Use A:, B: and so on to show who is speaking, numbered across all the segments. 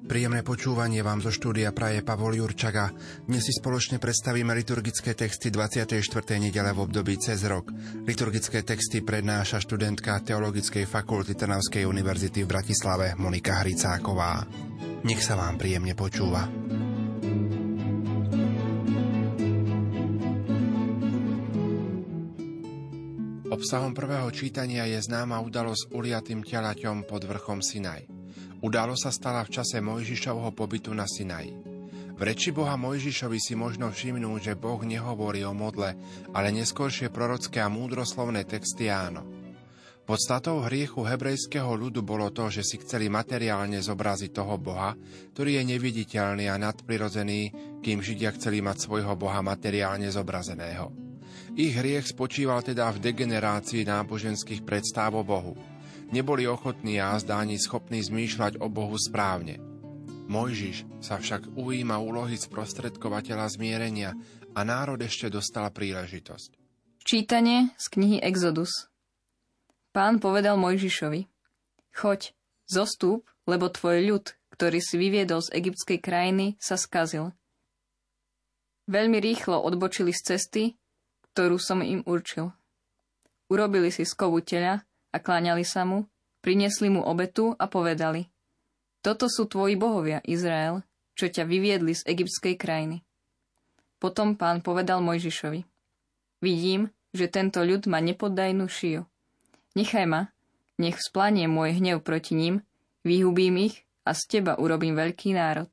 A: Príjemné počúvanie vám zo štúdia praje Pavol Jurčaga. Dnes si spoločne predstavíme liturgické texty 24. nedele v období cez rok. Liturgické texty prednáša študentka Teologickej fakulty Trnavskej univerzity v Bratislave Monika Hricáková. Nech sa vám príjemne počúva. Obsahom prvého čítania je známa udalosť uliatým telaťom pod vrchom Sinaj. Udalo sa stala v čase Mojžišovho pobytu na Sinaji. V reči Boha Mojžišovi si možno všimnúť, že Boh nehovorí o modle, ale neskôršie prorocké a múdroslovné texty áno. Podstatou hriechu hebrejského ľudu bolo to, že si chceli materiálne zobraziť toho Boha, ktorý je neviditeľný a nadprirodzený, kým Židia chceli mať svojho Boha materiálne zobrazeného. Ich hriech spočíval teda v degenerácii náboženských predstáv o Bohu – neboli ochotní a zdá ani schopní zmýšľať o Bohu správne. Mojžiš sa však ujíma úlohy sprostredkovateľa zmierenia a národ ešte dostal príležitosť.
B: Čítanie z knihy Exodus Pán povedal Mojžišovi Choď, zostúp, lebo tvoj ľud, ktorý si vyviedol z egyptskej krajiny, sa skazil. Veľmi rýchlo odbočili z cesty, ktorú som im určil. Urobili si skovu teľa a kláňali sa mu, priniesli mu obetu a povedali Toto sú tvoji bohovia, Izrael, čo ťa vyviedli z egyptskej krajiny. Potom pán povedal Mojžišovi Vidím, že tento ľud má nepoddajnú šiju. Nechaj ma, nech vzplanie môj hnev proti ním, vyhubím ich a z teba urobím veľký národ.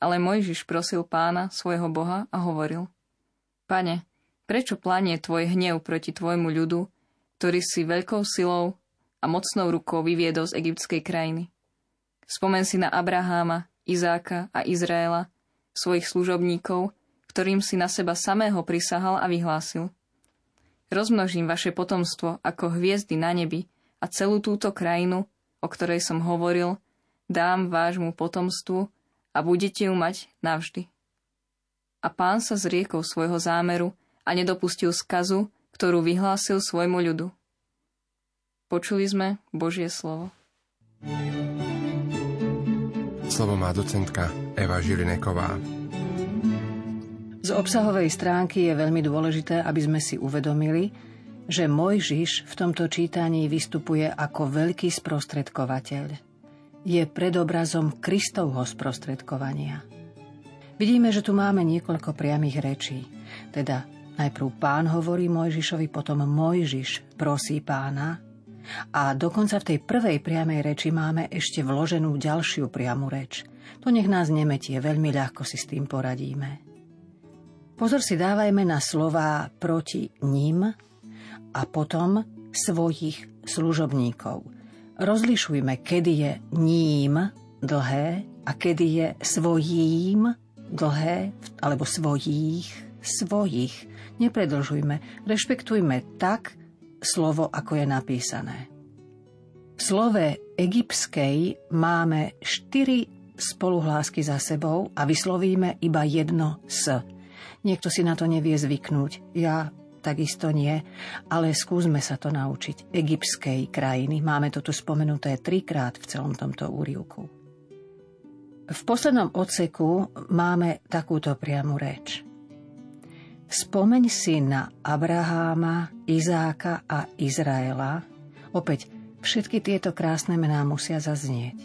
B: Ale Mojžiš prosil pána, svojho boha, a hovoril Pane, prečo planie tvoj hnev proti tvojmu ľudu ktorý si veľkou silou a mocnou rukou vyviedol z egyptskej krajiny. Spomen si na Abraháma, Izáka a Izraela, svojich služobníkov, ktorým si na seba samého prisahal a vyhlásil. Rozmnožím vaše potomstvo ako hviezdy na nebi a celú túto krajinu, o ktorej som hovoril, dám vášmu potomstvu a budete ju mať navždy. A pán sa zriekol svojho zámeru a nedopustil skazu, ktorú vyhlásil svojmu ľudu. Počuli sme Božie slovo.
A: Slovo má docentka Eva Žilineková.
C: Z obsahovej stránky je veľmi dôležité, aby sme si uvedomili, že Mojžiš v tomto čítaní vystupuje ako veľký sprostredkovateľ. Je predobrazom Kristovho sprostredkovania. Vidíme, že tu máme niekoľko priamých rečí, teda Najprv pán hovorí Mojžišovi, potom Mojžiš prosí pána a dokonca v tej prvej priamej reči máme ešte vloženú ďalšiu priamu reč. To nech nás nemetie, veľmi ľahko si s tým poradíme. Pozor si dávajme na slová proti ním a potom svojich služobníkov. Rozlišujme, kedy je ním dlhé a kedy je svojím dlhé alebo svojích svojich Nepredlžujme, rešpektujme tak slovo, ako je napísané. V slove egyptskej máme štyri spoluhlásky za sebou a vyslovíme iba jedno s. Niekto si na to nevie zvyknúť. Ja takisto nie, ale skúsme sa to naučiť. Egyptskej krajiny. Máme to tu spomenuté trikrát v celom tomto úrivku. V poslednom odseku máme takúto priamu reč. Spomeň si na Abraháma, Izáka a Izraela. Opäť, všetky tieto krásne mená musia zaznieť.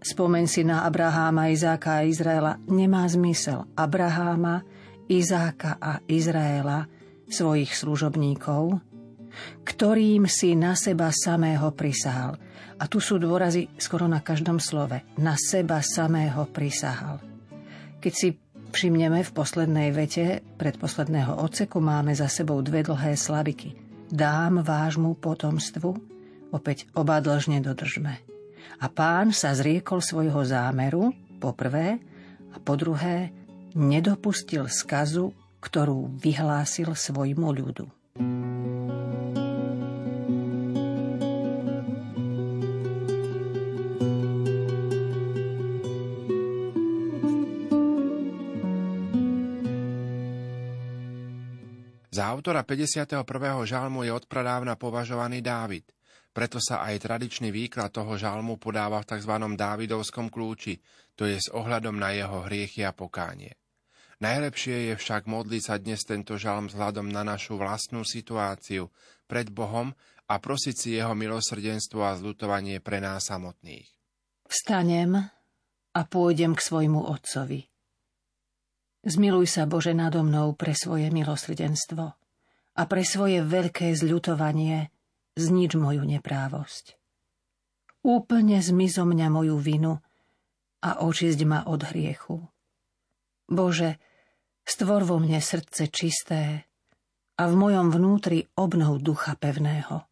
C: Spomeň si na Abraháma, Izáka a Izraela nemá zmysel. Abraháma, Izáka a Izraela, svojich služobníkov, ktorým si na seba samého prisahal. A tu sú dôrazy skoro na každom slove. Na seba samého prisahal. Keď si Všimneme v poslednej vete predposledného odseku máme za sebou dve dlhé slabiky. Dám vášmu potomstvu, opäť oba dlžne dodržme. A pán sa zriekol svojho zámeru, po prvé, a po druhé, nedopustil skazu, ktorú vyhlásil svojmu ľudu.
A: Za autora 51. žalmu je odpradávna považovaný Dávid. Preto sa aj tradičný výklad toho žalmu podáva v tzv. Dávidovskom kľúči, to je s ohľadom na jeho hriechy a pokánie. Najlepšie je však modliť sa dnes tento žalm vzhľadom na našu vlastnú situáciu pred Bohom a prosiť si jeho milosrdenstvo a zlutovanie pre nás samotných.
C: Vstanem a pôjdem k svojmu otcovi. Zmiluj sa, Bože, nado mnou pre svoje milosrdenstvo a pre svoje veľké zľutovanie znič moju neprávosť. Úplne zmizo mňa moju vinu a očisť ma od hriechu. Bože, stvor vo mne srdce čisté a v mojom vnútri obnov ducha pevného.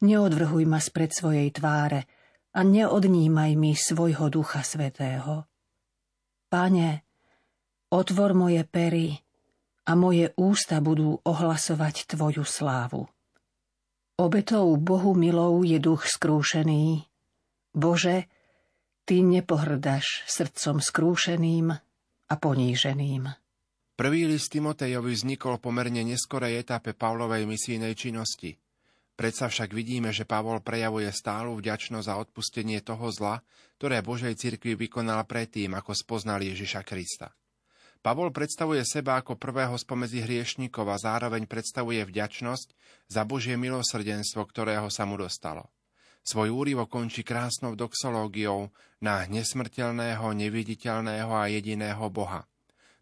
C: Neodvrhuj ma spred svojej tváre a neodnímaj mi svojho ducha svetého. Pane, Otvor moje pery a moje ústa budú ohlasovať Tvoju slávu. Obetou Bohu milou je duch skrúšený. Bože, Ty nepohrdaš srdcom skrúšeným a poníženým.
A: Prvý list Timotejovi vznikol pomerne neskorej etape Pavlovej misijnej činnosti. Predsa však vidíme, že Pavol prejavuje stálu vďačnosť za odpustenie toho zla, ktoré Božej cirkvi vykonal predtým, ako spoznal Ježiša Krista. Pavol predstavuje seba ako prvého spomedzi hriešnikov a zároveň predstavuje vďačnosť za Božie milosrdenstvo, ktorého sa mu dostalo. Svoj úrivo končí krásnou doxológiou na nesmrteľného, neviditeľného a jediného Boha.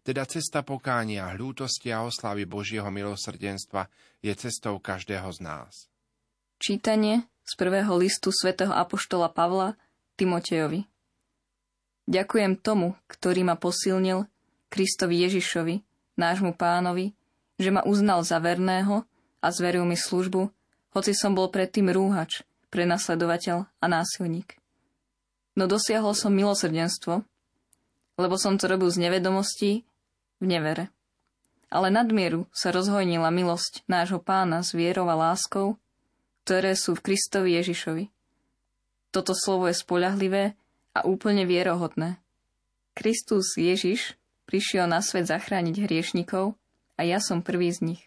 A: Teda cesta pokánia, hľútosti a oslavy Božieho milosrdenstva je cestou každého z nás.
B: Čítanie z prvého listu svätého Apoštola Pavla Timotejovi. Ďakujem tomu, ktorý ma posilnil Kristovi Ježišovi, nášmu pánovi, že ma uznal za verného a zveril mi službu, hoci som bol predtým rúhač, prenasledovateľ a násilník. No dosiahol som milosrdenstvo, lebo som to robil z nevedomosti v nevere. Ale nadmieru sa rozhojnila milosť nášho pána s vierou a láskou, ktoré sú v Kristovi Ježišovi. Toto slovo je spoľahlivé a úplne vierohodné. Kristus Ježiš Prišiel na svet zachrániť hriešnikov a ja som prvý z nich.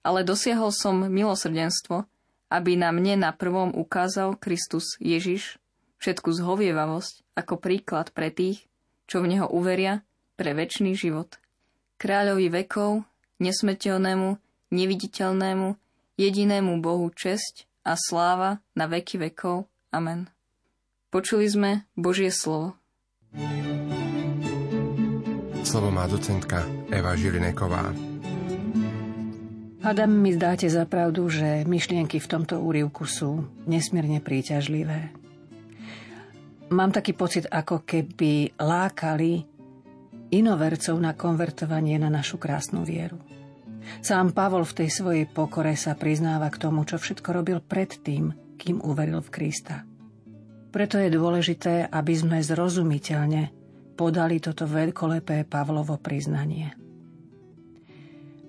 B: Ale dosiahol som milosrdenstvo, aby na mne na prvom ukázal Kristus Ježiš všetku zhovievavosť ako príklad pre tých, čo v Neho uveria pre väčší život. Kráľovi vekov, nesmetelnému, neviditeľnému, jedinému Bohu česť a sláva na veky vekov. Amen. Počuli sme Božie slovo. thank you
A: Slovo má docentka Eva Žilineková.
C: Adam, mi zdáte za pravdu, že myšlienky v tomto úrivku sú nesmierne príťažlivé. Mám taký pocit, ako keby lákali inovercov na konvertovanie na našu krásnu vieru. Sám Pavol v tej svojej pokore sa priznáva k tomu, čo všetko robil predtým, kým uveril v Krista. Preto je dôležité, aby sme zrozumiteľne podali toto veľkolepé Pavlovo priznanie.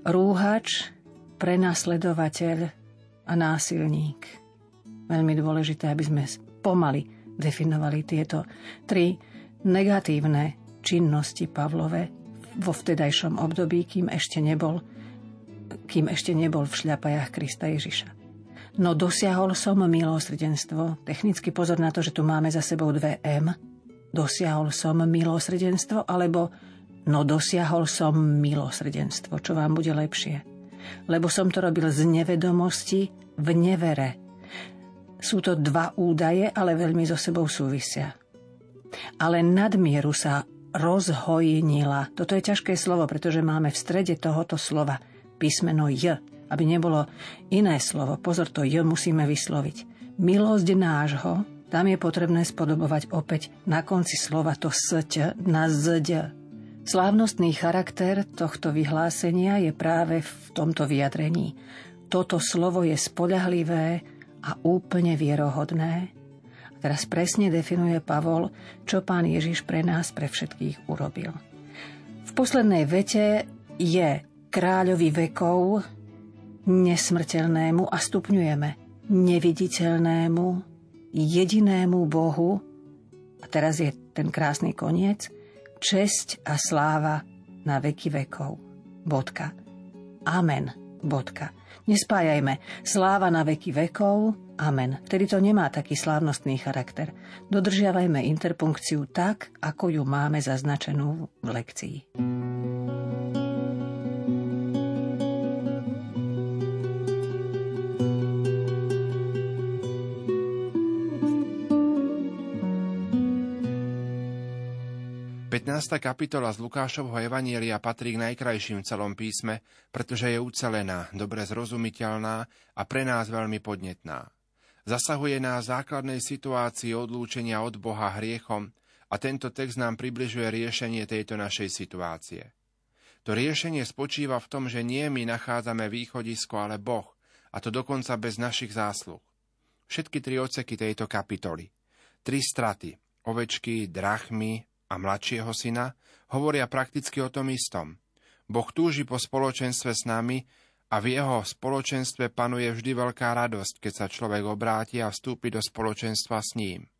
C: Rúhač, prenasledovateľ a násilník. Veľmi dôležité, aby sme pomaly definovali tieto tri negatívne činnosti Pavlove vo vtedajšom období, kým ešte nebol, kým ešte nebol v šľapajách Krista Ježiša. No dosiahol som milosrdenstvo. Technicky pozor na to, že tu máme za sebou dve M, dosiahol som milosrdenstvo, alebo no dosiahol som milosrdenstvo, čo vám bude lepšie. Lebo som to robil z nevedomosti v nevere. Sú to dva údaje, ale veľmi so sebou súvisia. Ale nadmieru sa rozhojnila. Toto je ťažké slovo, pretože máme v strede tohoto slova písmeno J, aby nebolo iné slovo. Pozor, to J musíme vysloviť. Milosť nášho, tam je potrebné spodobovať opäť na konci slova to sť na zď. Slávnostný charakter tohto vyhlásenia je práve v tomto vyjadrení. Toto slovo je spoľahlivé a úplne vierohodné. A teraz presne definuje Pavol, čo pán Ježiš pre nás, pre všetkých urobil. V poslednej vete je kráľovi vekov, nesmrteľnému a stupňujeme neviditeľnému, jedinému Bohu, a teraz je ten krásny koniec, česť a sláva na veky vekov. Bodka. Amen. Bodka. Nespájajme sláva na veky vekov, amen. Vtedy to nemá taký slávnostný charakter. Dodržiavajme interpunkciu tak, ako ju máme zaznačenú v lekcii.
A: 15. kapitola z Lukášovho Evanielia patrí k najkrajším v celom písme, pretože je ucelená, dobre zrozumiteľná a pre nás veľmi podnetná. Zasahuje nás základnej situácii odlúčenia od Boha hriechom a tento text nám približuje riešenie tejto našej situácie. To riešenie spočíva v tom, že nie my nachádzame východisko, ale Boh, a to dokonca bez našich zásluh. Všetky tri oceky tejto kapitoly. Tri straty, ovečky, drachmy a mladšieho syna hovoria prakticky o tom istom. Boh túži po spoločenstve s nami a v jeho spoločenstve panuje vždy veľká radosť, keď sa človek obráti a vstúpi do spoločenstva s ním.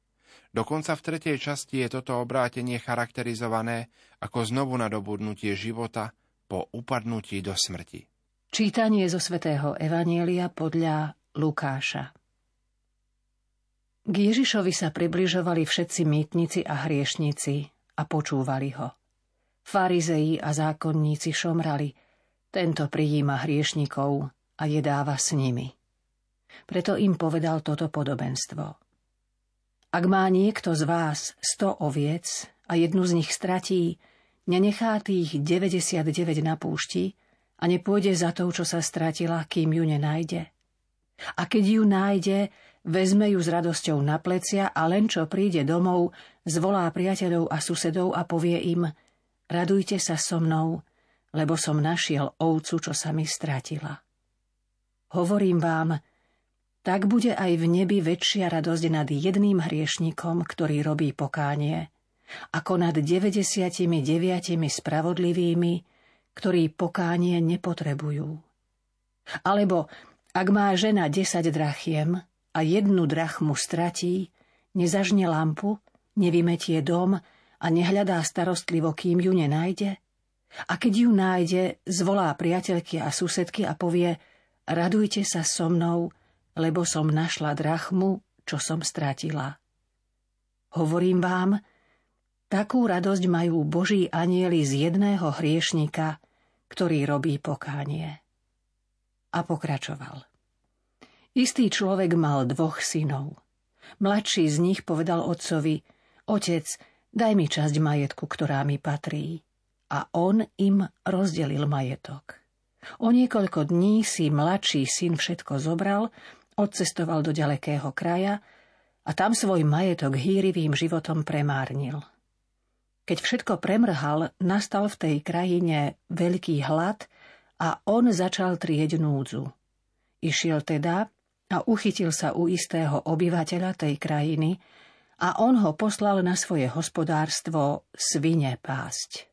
A: Dokonca v tretej časti je toto obrátenie charakterizované ako znovu nadobudnutie života po upadnutí do smrti.
C: Čítanie zo svätého Evanielia podľa Lukáša K Ježišovi sa približovali všetci mýtnici a hriešnici a počúvali ho. Farizeji a zákonníci šomrali, tento prijíma hriešnikov a jedáva s nimi. Preto im povedal toto podobenstvo. Ak má niekto z vás sto oviec a jednu z nich stratí, nenechá tých 99 na púšti a nepôjde za tou, čo sa stratila, kým ju nenájde. A keď ju nájde, vezme ju s radosťou na plecia a len čo príde domov, zvolá priateľov a susedov a povie im Radujte sa so mnou, lebo som našiel ovcu, čo sa mi stratila. Hovorím vám, tak bude aj v nebi väčšia radosť nad jedným hriešnikom, ktorý robí pokánie, ako nad 99 spravodlivými, ktorí pokánie nepotrebujú. Alebo ak má žena 10 drachiem a jednu drachmu stratí, nezažne lampu Nevymetie dom a nehľadá starostlivo, kým ju nenájde? A keď ju nájde, zvolá priateľky a susedky a povie Radujte sa so mnou, lebo som našla drachmu, čo som stratila. Hovorím vám, takú radosť majú Boží anieli z jedného hriešnika, ktorý robí pokánie. A pokračoval. Istý človek mal dvoch synov. Mladší z nich povedal otcovi – Otec, daj mi časť majetku, ktorá mi patrí. A on im rozdelil majetok. O niekoľko dní si mladší syn všetko zobral, odcestoval do ďalekého kraja a tam svoj majetok hýrivým životom premárnil. Keď všetko premrhal, nastal v tej krajine veľký hlad a on začal trieť núdzu. Išiel teda a uchytil sa u istého obyvateľa tej krajiny, a on ho poslal na svoje hospodárstvo svine pásť.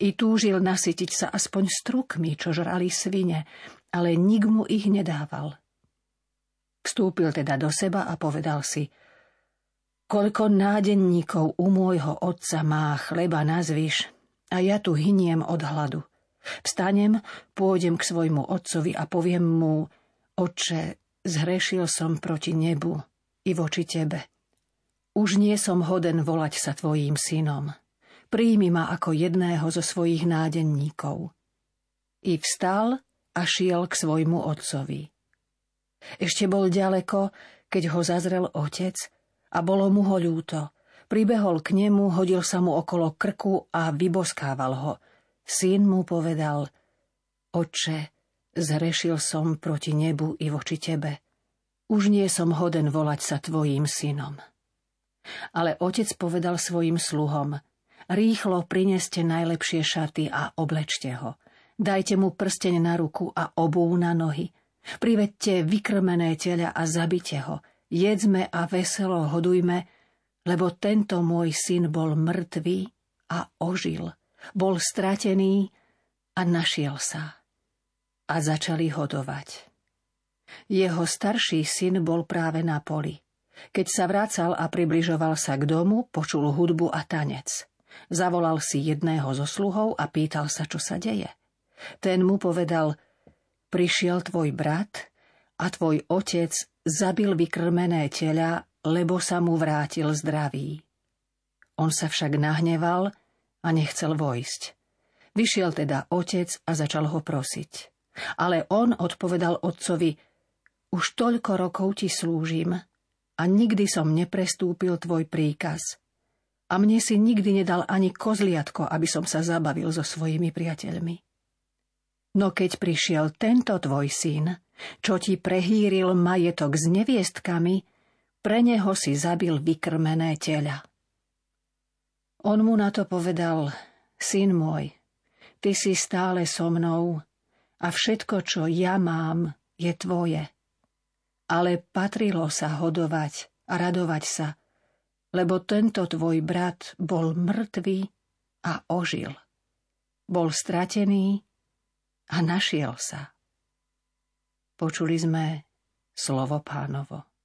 C: I túžil nasytiť sa aspoň strukmi, čo žrali svine, ale nik mu ich nedával. Vstúpil teda do seba a povedal si, koľko nádenníkov u môjho otca má chleba na zvyš a ja tu hyniem od hladu. Vstanem, pôjdem k svojmu otcovi a poviem mu, oče, zhrešil som proti nebu i voči tebe už nie som hoden volať sa tvojím synom. Príjmi ma ako jedného zo svojich nádenníkov. I vstal a šiel k svojmu otcovi. Ešte bol ďaleko, keď ho zazrel otec a bolo mu ho ľúto. Pribehol k nemu, hodil sa mu okolo krku a vyboskával ho. Syn mu povedal, Oče, zrešil som proti nebu i voči tebe. Už nie som hoden volať sa tvojím synom. Ale otec povedal svojim sluhom, rýchlo prineste najlepšie šaty a oblečte ho. Dajte mu prsteň na ruku a obú na nohy. Privedte vykrmené tela a zabite ho. Jedzme a veselo hodujme, lebo tento môj syn bol mŕtvý a ožil. Bol stratený a našiel sa. A začali hodovať. Jeho starší syn bol práve na poli. Keď sa vracal a približoval sa k domu, počul hudbu a tanec. Zavolal si jedného zo sluhov a pýtal sa, čo sa deje. Ten mu povedal, prišiel tvoj brat a tvoj otec zabil vykrmené tela, lebo sa mu vrátil zdravý. On sa však nahneval a nechcel vojsť. Vyšiel teda otec a začal ho prosiť. Ale on odpovedal otcovi, už toľko rokov ti slúžim a nikdy som neprestúpil tvoj príkaz. A mne si nikdy nedal ani kozliatko, aby som sa zabavil so svojimi priateľmi. No keď prišiel tento tvoj syn, čo ti prehýril majetok s neviestkami, pre neho si zabil vykrmené tela. On mu na to povedal, syn môj, ty si stále so mnou a všetko, čo ja mám, je tvoje. Ale patrilo sa hodovať a radovať sa, lebo tento tvoj brat bol mŕtvý a ožil. Bol stratený a našiel sa. Počuli sme slovo pánovo.